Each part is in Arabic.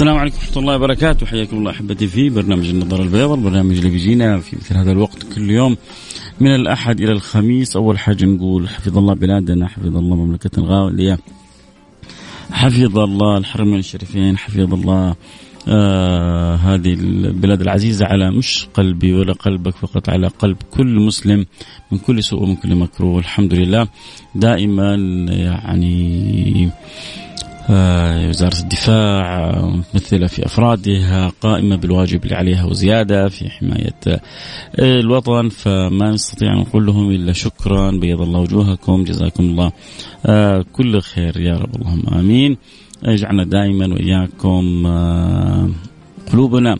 السلام عليكم ورحمة الله وبركاته. حياكم الله أحبتي في برنامج النظر البيضاء البرنامج اللي بيجينا في مثل هذا الوقت كل يوم. من الأحد إلى الخميس أول حاجة نقول حفظ الله بلادنا حفظ الله مملكة الغالية حفظ الله الحرمين الشريفين حفظ الله آه هذه البلاد العزيزة على مش قلبي ولا قلبك فقط على قلب كل مسلم من كل سوء ومن كل مكروه. الحمد لله. دائما يعني وزارة الدفاع متمثلة في أفرادها قائمة بالواجب اللي عليها وزيادة في حماية آه، الوطن. فما نستطيع أن نقول لهم إلا شكرا بيض الله وجوهكم جزاكم الله آه، كل خير يا رب. اللهم آمين. اجعلنا دائما وإياكم قلوبنا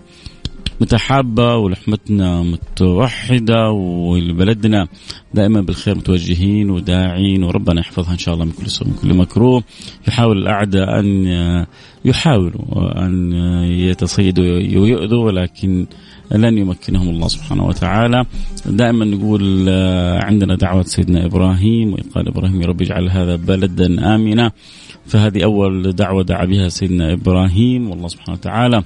متحابة ولحمتنا متوحدة وبلدنا دائما بالخير متوجهين وداعين وربنا يحفظها إن شاء الله من كل سوء من كل مكروه. يحاول الأعداء أن يحاولوا أن يتصيدوا ويؤذوا ولكن لن يمكنهم الله سبحانه وتعالى. دائما نقول عندنا دعوة سيدنا إبراهيم وقال إبراهيم يا رب اجعل هذا بلدا آمنا. فهذه أول دعوة دعا بها سيدنا إبراهيم والله سبحانه وتعالى.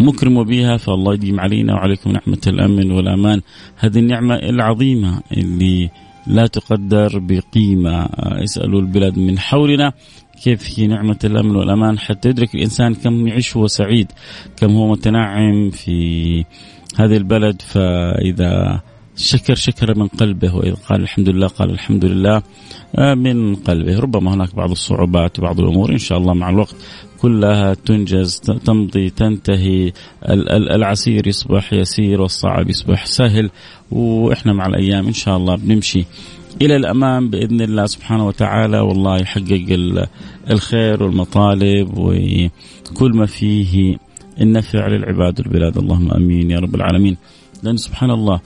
مكرم بها فالله يديم علينا وعليكم نعمة الأمن والأمان. هذه النعمة العظيمة اللي لا تقدر بقيمة. اسألوا البلاد من حولنا كيف هي نعمة الأمن والأمان. حتى يدرك الإنسان كم يعيش هو سعيد كم هو متنعم في هذه البلد. فإذا شكر شكر من قلبه وإذا قال الحمد لله قال الحمد لله من قلبه. ربما هناك بعض الصعوبات وبعض الأمور إن شاء الله مع الوقت كلها تنجز تمضي تنتهي العسير يصبح يسير والصعب يصبح سهل وإحنا مع الأيام إن شاء الله بنمشي إلى الأمام بإذن الله سبحانه وتعالى. والله يحقق الخير والمطالب وكل ما فيه النفع للعباد والبلاد. اللهم آمين يا رب العالمين. لأن سبحان الله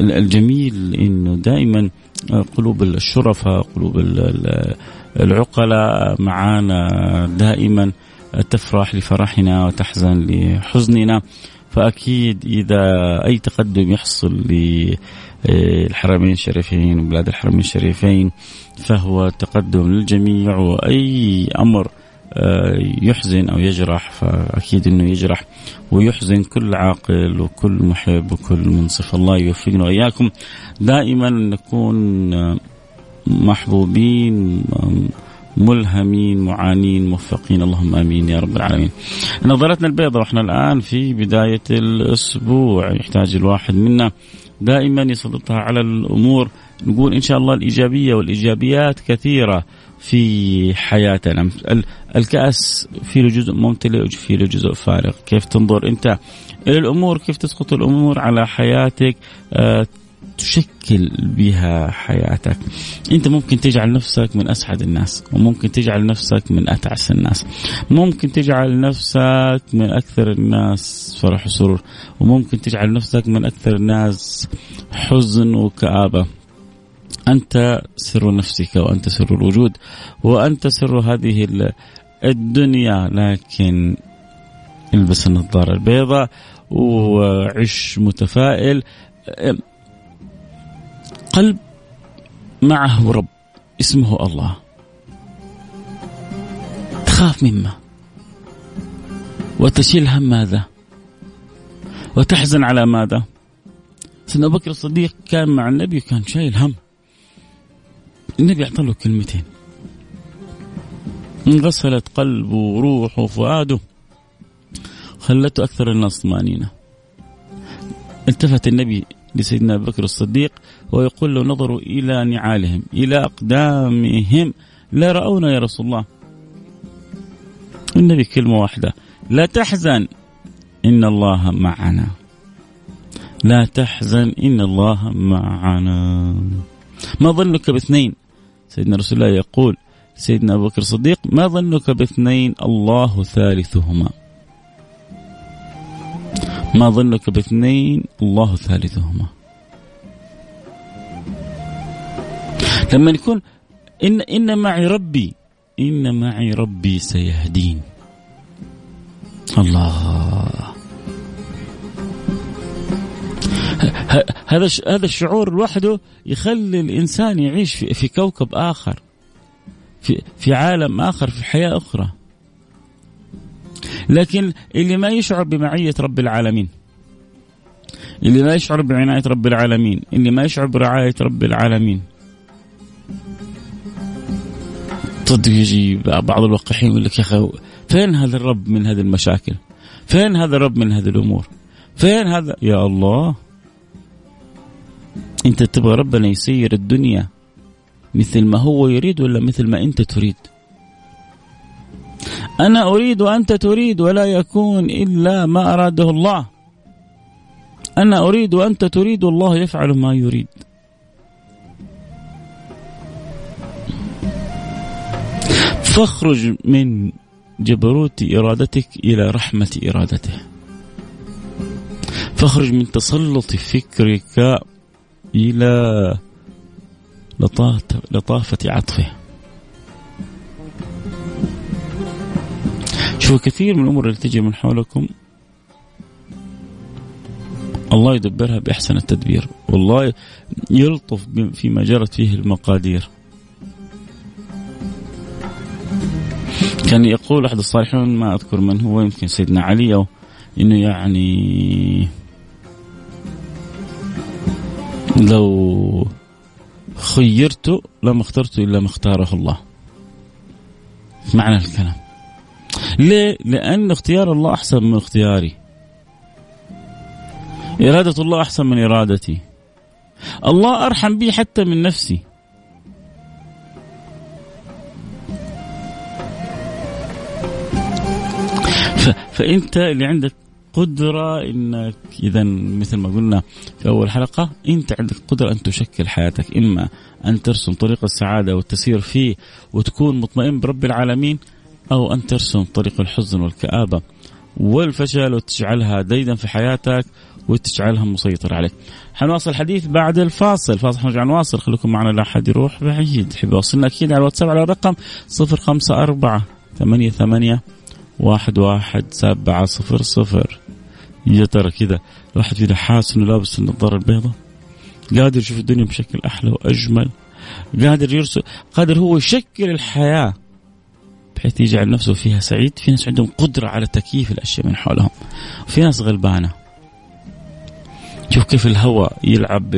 الجميل إنه دائما آه، قلوب الشرفاء قلوب العقلاء معانا دائما تفرح لفرحنا وتحزن لحزننا. فأكيد إذا أي تقدم يحصل للحرمين الشريفين وبلاد الحرمين الشريفين فهو تقدم للجميع وأي أمر آه، يحزن أو يجرح فأكيد أنه يجرح. ويحزن كل عاقل وكل محب وكل منصف. الله يوفقنا وإياكم. دائما نكون محبوبين ملهمين معانين موفقين. اللهم آمين يا رب العالمين. نظرتنا البيضاء. وإحنا الآن في بداية الأسبوع. يحتاج الواحد منا دائما يسلطها على الأمور. نقول إن شاء الله الإيجابية والإيجابيات كثيرة. في حياتنا. الكأس في له جزء ممتلئ وفي له جزء فارغ. كيف تنظر أنت إلى الأمور؟ كيف تسقط الأمور على حياتك؟ آه، تشكل بها حياتك. أنت ممكن تجعل نفسك من أسعد الناس وممكن تجعل نفسك من أتعس الناس. ممكن تجعل نفسك من أكثر الناس فرح وسرور وممكن تجعل نفسك من أكثر الناس حزن وكآبة. أنت سر نفسك وأنت سر الوجود وأنت سر هذه الدنيا لكن البس النظارة البيضاء وعش متفائل. قلب معه رب اسمه الله. تخاف مما. وتشيل هم ماذا. وتحزن على ماذا. سيدنا أبو بكر الصديق كان مع النبي وكان شايل هم. النبي أعطى له كلمتين. انغسلت قلبه وروحه وفؤاده. خلته أكثر الناس طمأنينة. التفت النبي لسيدنا أبو بكر الصديق ويقول لو نظروا إلى نعالهم إلى أقدامهم. لا رأونا يا رسول الله. النبي كلمة واحدة. لا تحزن إن الله معنا. لا تحزن إن الله معنا. ما ظنك باثنين؟ سيدنا رسول الله يقول سيدنا أبو بكر الصديق ما ظنك باثنين الله ثالثهما؟ ما ظنك باثنين الله ثالثهما؟ لما يكون إن إن معي ربي إن معي ربي سيهدين. الله. هذا هذا الشعور لوحده يخلي الإنسان يعيش في, في كوكب آخر في في عالم آخر في حياة أخرى لكن اللي ما يشعر بمعية رب العالمين اللي ما يشعر بعناية رب العالمين اللي ما يشعر برعاية رب العالمين صدق يجي بعض الوقحين يقول لك يا أخي فين هذا الرب من هذه المشاكل؟ فين هذا الرب من هذه الأمور؟ فين هذا يا الله انت تبغى ربنا يسير الدنيا مثل ما هو يريد ولا مثل ما أنت تريد. أنا أريد وأنت تريد ولا يكون إلا ما أراده الله. أنا أريد وأنت تريد والله يفعل ما يريد. فاخرج من جبروت إرادتك إلى رحمة إرادته. فاخرج من تسلط فكرك إلى لطافة عطفه. شوفوا كثير من الأمور اللي تجي من حولكم الله يدبرها بأحسن التدبير. والله يلطف فيما جرت فيه المقادير. كان يقول أحد الصالحين ما أذكر من هو يمكن سيدنا علي أو إنه يعني لو خيرت لما اخترت إلا ما اختاره الله. معنى الكلام ليه؟ لأن اختيار الله أحسن من اختياري. إرادة الله أحسن من إرادتي. الله أرحم بي حتى من نفسي. فأنت اللي عندك قدرة إنك اذا مثل ما قلنا في أول حلقة إنت عندك قدرة أن تشكل حياتك إما أن ترسم طريق السعادة والتسير فيه وتكون مطمئن برب العالمين أو أن ترسم طريق الحزن والكآبة والفشل وتجعلها ديدا في حياتك وتجعلها مسيطر عليك. حنواصل الحديث بعد الفاصل، فاصل حنرجع نواصل. خليكم معنا لا أحد يروح بعيد، حب يوصلنا أكيد على الواتساب على الرقم 054 ثمانية ثمانية واحد واحد سبعة صفر صفر. يا ترى كذا الواحد فينا حاسس إنه لابس النظارة البيضاء؟ قادر يشوف الدنيا بشكل أحلى وأجمل. قادر يرسل قادر هو يشكل الحياة بحيث يجعل نفسه فيها سعيد. في ناس عندهم قدرة على تكييف الأشياء من حولهم. وفي ناس غلبانة. شوف كيف الهواء يلعب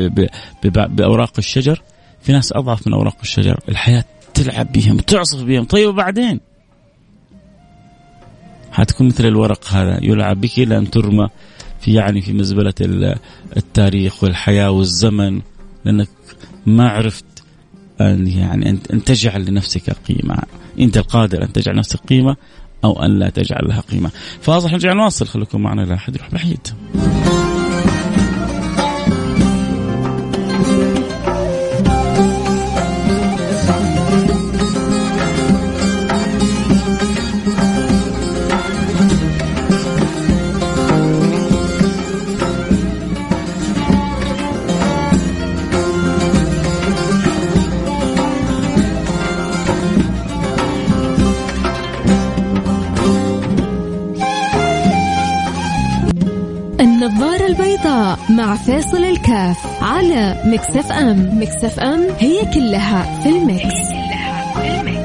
بأوراق الشجر. في ناس أضعف من أوراق الشجر. الحياة تلعب بهم تعصف بهم. طيب وبعدين؟ حتكون مثل الورق هذا يلعب بك إلى أن ترمى في يعني في مزبلة التاريخ والحياة والزمن لأنك ما عرفت أن يعني أن تجعل لنفسك قيمة، أنت القادر أن تجعل نفسك قيمة أو أن لا تجعل لها قيمة. فاصل نرجع نواصل خليكم معنا لا احد يروح بعيد. فاصل الكاف على مكسف ام مكسف ام هي كلها في المكس, هي كلها في المكس.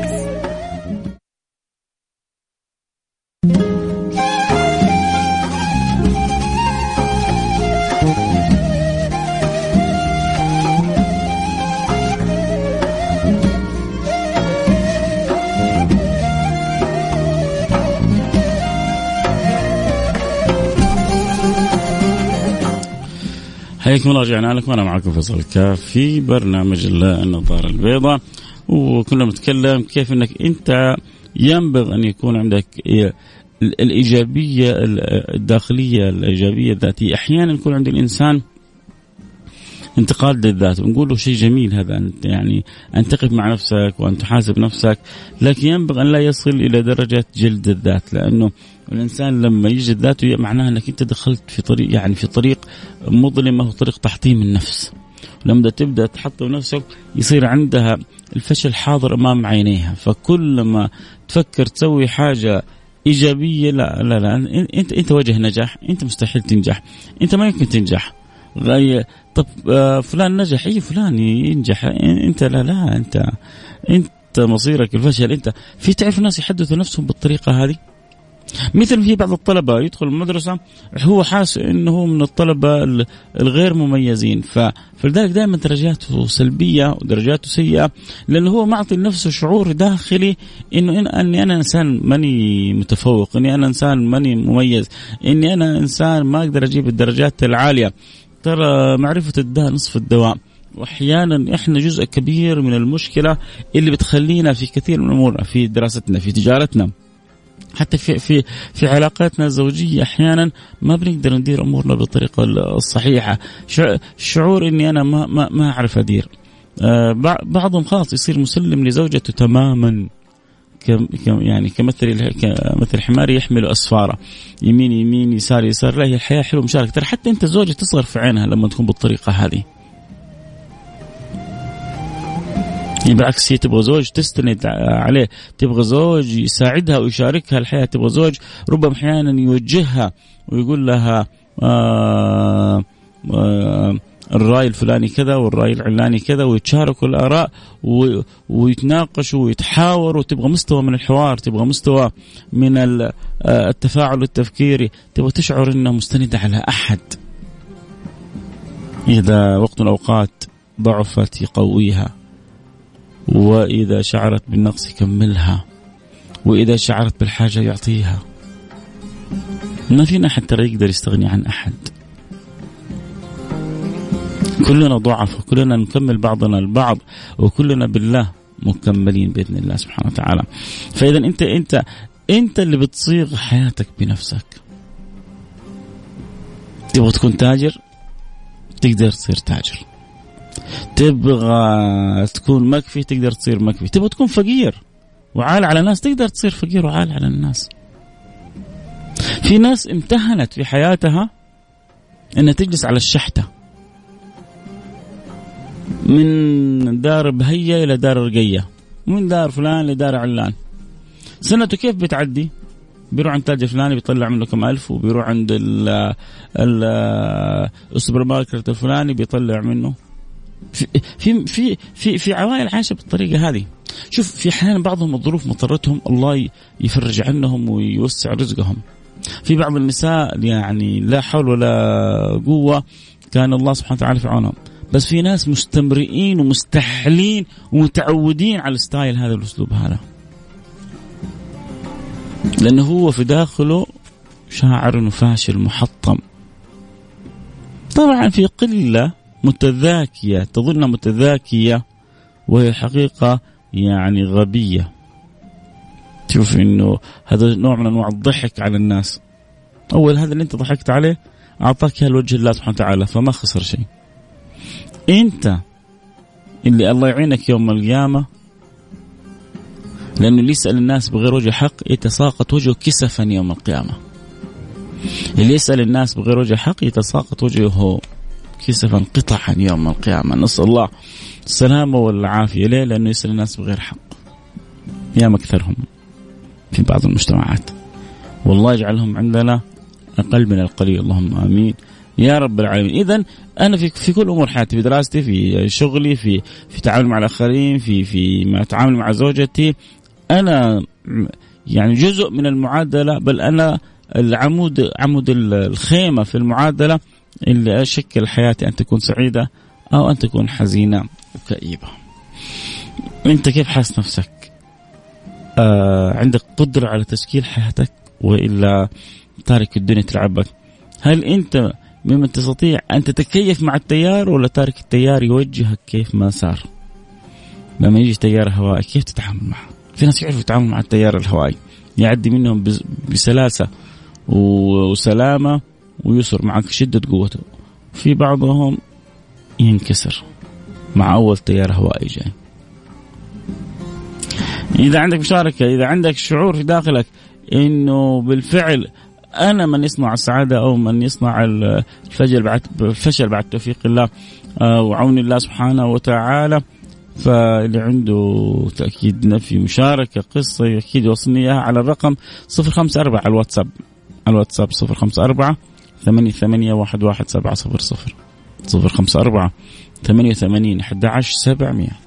حياكم الله رجعنا لكم أنا معكم فيصل الكاف في برنامج النظارة البيضاء. وكنا بنتكلم كيف إنك أنت ينبغي أن يكون عندك الإيجابية الداخلية الإيجابية الذاتية. أحيانا يكون عند الإنسان انتقاد للذات ونقول له شيء جميل هذا يعني ان تقف مع نفسك وأن تحاسب نفسك لكن ينبغي أن لا يصل إلى درجة جلد الذات لأنه الإنسان لما يجلد ذاته معناها أنك أنت دخلت في طريق يعني في طريق مظلمة وطريق تحطيم النفس. لما تبدأ تحطم نفسك يصير عندها الفشل حاضر أمام عينيها. فكل تفكر تسوي حاجة إيجابية لا لا لا أنت أنت وجه نجاح أنت مستحيل تنجح أنت ما يمكن تنجح. طب آه، فلان نجح. اي فلان ينجح. أنت لا لا أنت أنت مصيرك الفشل. أنت في تعرف ناس يحدثوا نفسهم بالطريقة هذه؟ مثل في بعض الطلبة يدخل المدرسة هو حاسس إنه هو من الطلبة الغير مميزين. فلذلك دائما درجاته سلبية ودرجاته سيئة لأنه هو معطي لنفسه شعور داخلي إنه إن إني أنا إنسان ماني متفوق إني أنا إنسان ماني مميز إني أنا إنسان ما أقدر أجيب الدرجات العالية. ترى معرفة الداء نصف الدواء. وأحيانا إحنا جزء كبير من المشكلة اللي بتخلينا في كثير من الأمور في دراستنا في تجارتنا حتى في في في علاقاتنا الزوجية أحيانا ما بنقدر ندير أمورنا بالطريقة الصحيحة. شعور إني أنا ما ما, ما أعرف أدير. آه بعضهم خلاص يصير مسلم لزوجته تماما. يعني كمثل كمثل حمار يحمل أسفاره. يمين يمين يسار يسار. لا هي الحياة حلوة مشاركة. ترى حتى أنت زوجة تصغر في عينها لما تكون بالطريقة هذه. يعني بالعكس هي تبغى زوج تستند عليه تبغى زوج يساعدها ويشاركها الحياة تبغى زوج ربما أحيانا يوجهها ويقول لها آه آه الرأي الفلاني كذا والرأي العلاني كذا ويتشاركوا الآراء ويتناقشوا ويتحاوروا. تبغى مستوى من الحوار تبغى مستوى من آه، التفاعل التفكيري. تبغى تشعر أنها مستندة على أحد. إذا وقت من الأوقات ضعفت يقويها وإذا شعرت بالنقص يكملها وإذا شعرت بالحاجة يعطيها. ما فينا حتى يقدر يستغني عن أحد. كلنا ضعف وكلنا نكمل بعضنا البعض وكلنا بالله مكملين بإذن الله سبحانه وتعالى. فإذا أنت أنت أنت اللي بتصيغ حياتك بنفسك. تبغى تكون تاجر؟ تقدر تصير تاجر. تبغى تكون مكفي تقدر تصير مكفي تبغى تكون فقير وعال على الناس تقدر تصير فقير وعال على الناس في ناس امتهنت في حياتها إنها تجلس على الشحتة من دار بهية إلى دار رقية من دار فلان لدار علان. سنته كيف بتعدي؟ بيروح عند تاجر فلاني بيطلع منه كم ألف وبيروح عند السوبر ماركت الفلاني بيطلع منه. في في في في عوائل عايشة بالطريقة هذه. شوف في أحيانا بعضهم الظروف مضطرتهم الله يفرج عنهم ويوسع رزقهم. في بعض النساء يعني لا حول ولا قوة كان الله سبحانه وتعالى في عونهم. بس في ناس مستمرئين ومستحلين ومتعودين على ال style هذا الأسلوب هذا. لأنه هو في داخله شاعر فاشل محطم. طبعا في قلة متذاكية تظن متذاكية وهي الحقيقة يعني غبية. تشوف إنه هذا نوع من أنواع الضحك على الناس. أول هذا اللي أنت ضحكت عليه أعطاك إياه لوجه الله سبحانه وتعالى فما خسر شيء. انت اللي الله يعينك يوم القيامة لأنه اللي يسأل الناس بغير وجه حق يتساقط وجهه كسفا يوم القيامة. اللي يسأل الناس بغير وجه حق يتساقط وجهه كسفا قطعا يوم القيامة. نسأل الله السلامة والعافية. ليه؟ لأنه يسأل الناس بغير حق. يا أكثرهم في بعض المجتمعات. والله يجعلهم عندنا أقل من القليل. اللهم آمين. يا رب العالمين. اذا أنا في في كل أمور حياتي في دراستي في شغلي في في تعامل مع الآخرين في في ما اتعامل مع زوجتي. أنا يعني جزء من المعادلة بل أنا العمود عمود الخيمة في المعادلة اللي أشكل حياتي أن تكون سعيدة أو أن تكون حزينة وكئيبة. أنت كيف حاسس نفسك؟ آه عندك قدرة على تشكيل حياتك وإلا تارك الدنيا تلعبك؟ هل أنت ممن تستطيع أن تتكيف مع التيار ولا تارك التيار يوجهك كيف ما صار. لما يجي تيار هوائي كيف تتعامل معه؟ في ناس يعرفوا يتعاملوا مع التيار الهوائي. يعدي منهم بسلاسة وسلامة ويسر مع شدة قوته. في بعضهم ينكسر مع أول تيار هوائي جاي. إذا عندك مشاركة إذا عندك شعور في داخلك إنه بالفعل أنا من يصنع السعادة أو من يصنع الفجر بعد الفشل بعد توفيق الله آه، وعون الله سبحانه وتعالى. فاللي عنده تأكيد نفي مشاركة قصة أكيد يوصلني اياها على الرقم 054 على الواتساب. على الواتساب 054 88 11700 054 88 11700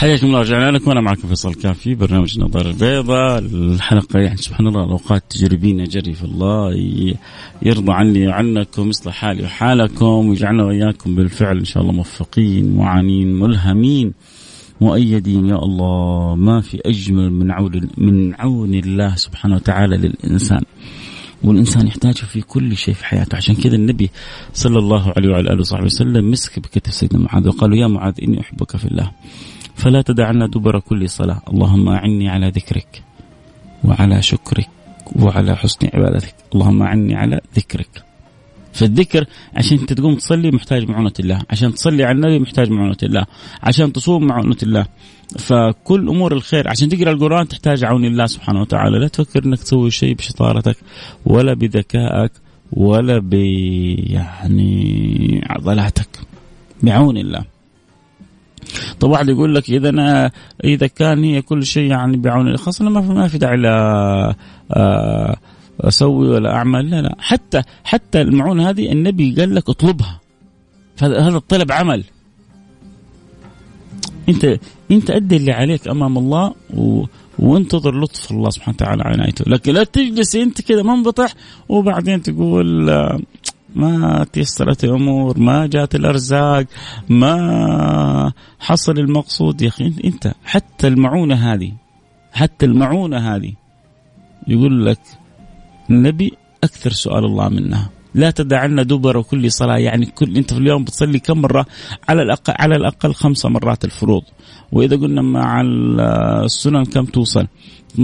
حياكم الله رجعنا لكم وأنا معكم فيصل كافي برنامج النظارة البيضاء الحلقة يعني سبحان الله الاوقات تجري بينا جري في الله يرضى عني وعنكم يصلح حالي وحالكم ويجعلنا وإياكم بالفعل إن شاء الله موفقين معانين ملهمين مؤيدين. يا الله ما في أجمل من عون من عون الله سبحانه وتعالى للإنسان. والإنسان يحتاجه في كل شيء في حياته. عشان كذا النبي صلى الله عليه وعلى آله وصحبه وسلم مسك بكتف سيدنا معاذ وقال يا معاذ إني أحبك في الله. فلا تدعنا دبر كل صلاة. اللهم أعني على ذكرك وعلى شكرك وعلى حسن عبادتك. اللهم أعني على ذكرك. فالذكر عشان أنت تقوم تصلي محتاج معونة الله. عشان تصلي على النبي محتاج معونة الله. عشان تصوم معونة الله. فكل أمور الخير عشان تقرأ القرآن تحتاج عون الله سبحانه وتعالى. لا تفكر أنك تسوي شيء بشطارتك ولا بذكائك ولا ب يعني عضلاتك. بعون الله. طب واحد يقول لك إذا أنا إذا كان هي كل شيء يعني بعون خاصة ما في ما في داعي لا آه، أسوي ولا أعمل لا لا. حتى حتى المعونة هذه النبي قال لك اطلبها. فهذا الطلب عمل. انت أنت أدي اللي عليك أمام الله و وانتظر لطف الله سبحانه وتعالى عنايته لكن لا تجلس أنت كذا منبطح وبعدين تقول ما تيسرت الأمور ما جات الأرزاق ما حصل المقصود يا أخي أنت حتى المعونة هذه حتى المعونة هذه يقول لك النبي أكثر سؤال الله منها لا تدعنا دبر كل صلاة يعني كل أنت في اليوم بتصلي كم مرة؟ على الاقل على الأقل خمسة مرات الفروض. وإذا قلنا مع السنن كم توصل؟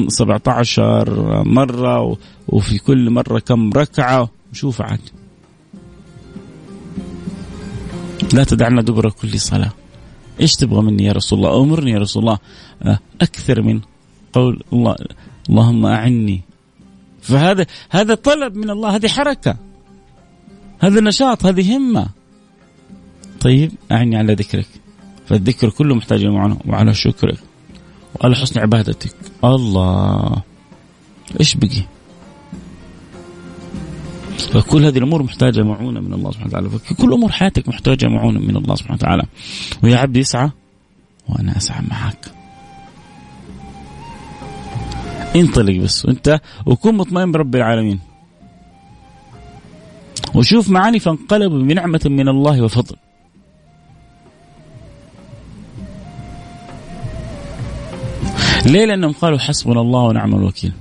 17 مرة وفي كل مرة كم ركعة؟ شوف عاد. لا تدعنا دبر كل صلاة. إيش تبغى مني يا رسول الله؟ أمرني يا رسول الله. آه، أكثر من قول الله اللهم أعني. فهذا هذا طلب من الله هذه حركة. هذا نشاط هذه همة. طيب أعني على ذكرك. فالذكر كله محتاج معنا وعلى شكرك. وعلى حسن عبادتك. الله. إيش بقي؟ فكل هذه الأمور محتاجة معونة من الله سبحانه وتعالى. فكل أمور حياتك محتاجة معونة من الله سبحانه وتعالى. ويا عبدي اسعى وأنا أسعى معك انطلق بس. وانت وكن مطمئن برب العالمين. وشوف معاني فانقلبوا بنعمة من الله وفضل. ليه؟ لأنهم قالوا حسبنا الله ونعم الوكيل.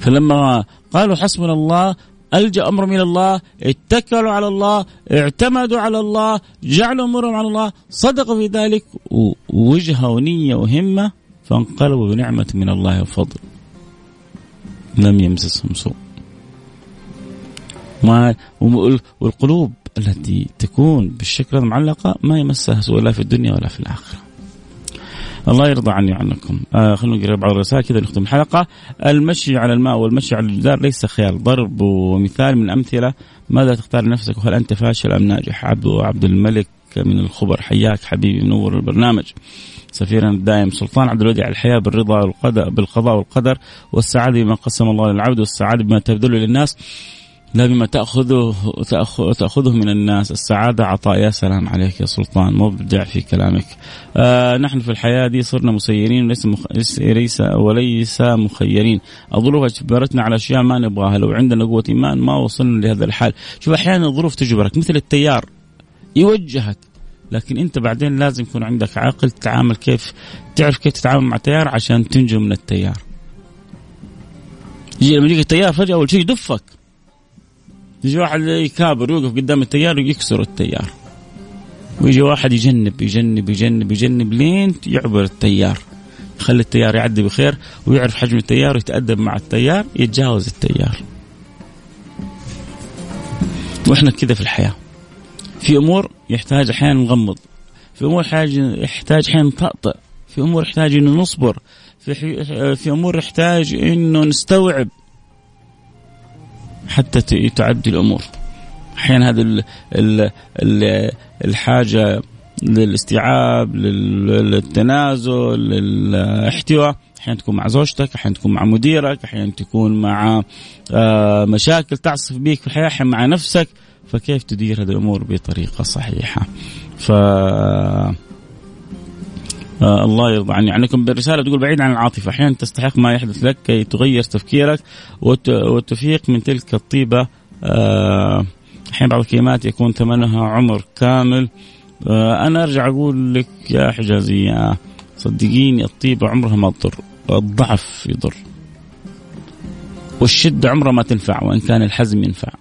فلما قالوا حسبنا الله ألجأ أمرهم إلى الله اتكلوا على الله اعتمدوا على الله جعلوا أمورهم على الله. صدقوا في ذلك وجهة ونية وهمة فانقلبوا بنعمة من الله وفضل. لم يمسسهم سوء. ما والقلوب التي تكون بالشكل هذا معلقة ما يمسها سوء لا في الدنيا ولا في الآخرة. الله يرضى عني وعنكم. آه خلونا نقرأ بعض الرسائل كذا نختم الحلقة المشي على الماء والمشي على الجدار ليس خيال ضرب ومثال من الامثله ماذا تختار لنفسك؟ وهل أنت فاشل أم ناجح؟ عبد عبد الملك من الخبر حياك حبيبي منور البرنامج. سفيرنا الدائم سلطان عبد الوديع الحياة بالرضا والقدر بالقضاء والقدر. والسعادة بما قسم الله للعبد والسعادة بما تبذل للناس. لا بما تأخذه تأخذه من الناس. السعادة عطاء. يا سلام عليك يا سلطان. مبدع في كلامك. آه نحن في الحياة دي صرنا مسيرين وليس مخ... ليس وليس مخيرين. الظروف أجبرتنا على أشياء ما نبغاها. لو عندنا قوة إيمان ما وصلنا لهذا الحال. شوف أحيانا الظروف تجبرك مثل التيار. يوجهك. لكن أنت بعدين لازم يكون عندك عقل تتعامل كيف تعرف كيف تتعامل مع التيار عشان تنجو من التيار. يجي لما يجيك التيار فجأة أول شيء يدفك. يجي واحد يكابر يوقف قدام التيار ويكسر التيار. ويجي واحد يجنب يجنب يجنب يجنب لين يعبر التيار. يخلي التيار يعدي بخير ويعرف حجم التيار ويتأدب مع التيار يتجاوز التيار. وإحنا كذا في الحياة. في أمور يحتاج أحيانا نغمض. في أمور يحتاج أحيانا نطأطئ. في أمور يحتاج إنه نصبر. في في أمور يحتاج إنه نستوعب. حتى تعدي الأمور. أحيانا هذا ال ال ال الحاجة للاستيعاب للتنازل للاحتواء. أحيانا تكون مع زوجتك أحيانا تكون مع مديرك أحيانا تكون مع آه، مشاكل تعصف بيك في الحياة أحيانا مع نفسك. فكيف تدير هذه الأمور بطريقة صحيحة؟ ف آه الله يرضى عني عنكم بالرسالة تقول بعيد عن العاطفة. أحيانا تستحق ما يحدث لك كي تغير تفكيرك وتفيق من تلك الطيبة. آه أحيانا بعض الكلمات يكون ثمنها عمر كامل. آه أنا أرجع أقول لك يا حجازيه صدقيني الطيبة عمرها ما تضر الضعف يضر. والشدة عمرها ما تنفع وإن كان الحزم ينفع.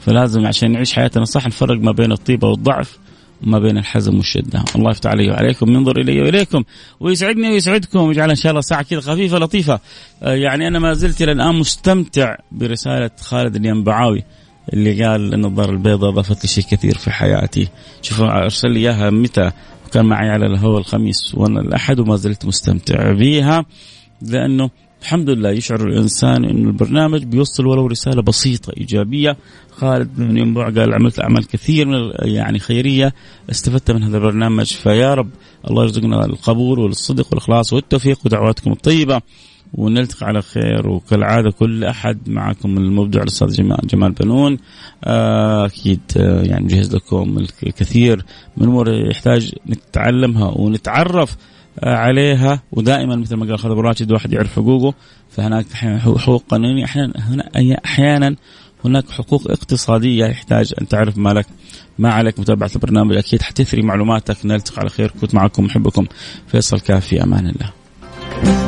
فلازم عشان نعيش حياتنا صح نفرق ما بين الطيبة والضعف. وما بين الحزم والشدة. الله يفتح علي وعليكم ينظر إلي وإليكم ويسعدني ويسعدكم ويجعل إن شاء الله ساعة كذا خفيفة لطيفة. آه، يعني أنا ما زلت إلى الآن مستمتع برسالة خالد الينبعاوي اللي قال النظارة البيضاء ضافت لي شيء كثير في حياتي. شوف أرسل لي إياها متى؟ وكان معي على الهواء الخميس وأنا الأحد وما زلت مستمتع بها لأنه الحمد لله يشعر الإنسان إنه البرنامج بيوصل ولو رسالة بسيطة إيجابية. خالد من ينبع قال عملت أعمال كثير من يعني خيرية. استفدت من هذا البرنامج. فيا رب الله يرزقنا القبول والصدق والإخلاص والتوفيق ودعواتكم الطيبة. ونلتقي على خير وكالعادة كل أحد معكم المبدع الأستاذ جمال, بنون. آه، أكيد آه، يعني نجهز لكم الكثير من أمور يحتاج نتعلمها ونتعرف. عليها ودائما مثل ما قال خالد الراشد واحد يعرف حقوقه فهناك حقوق قانونية أحيانا أحيانا هناك حقوق اقتصادية يحتاج أن تعرف ما لك ما عليك متابعة البرنامج. أكيد حتثري معلوماتك. نلتقي على خير. كنت معكم محبكم فيصل كافي. أمان الله.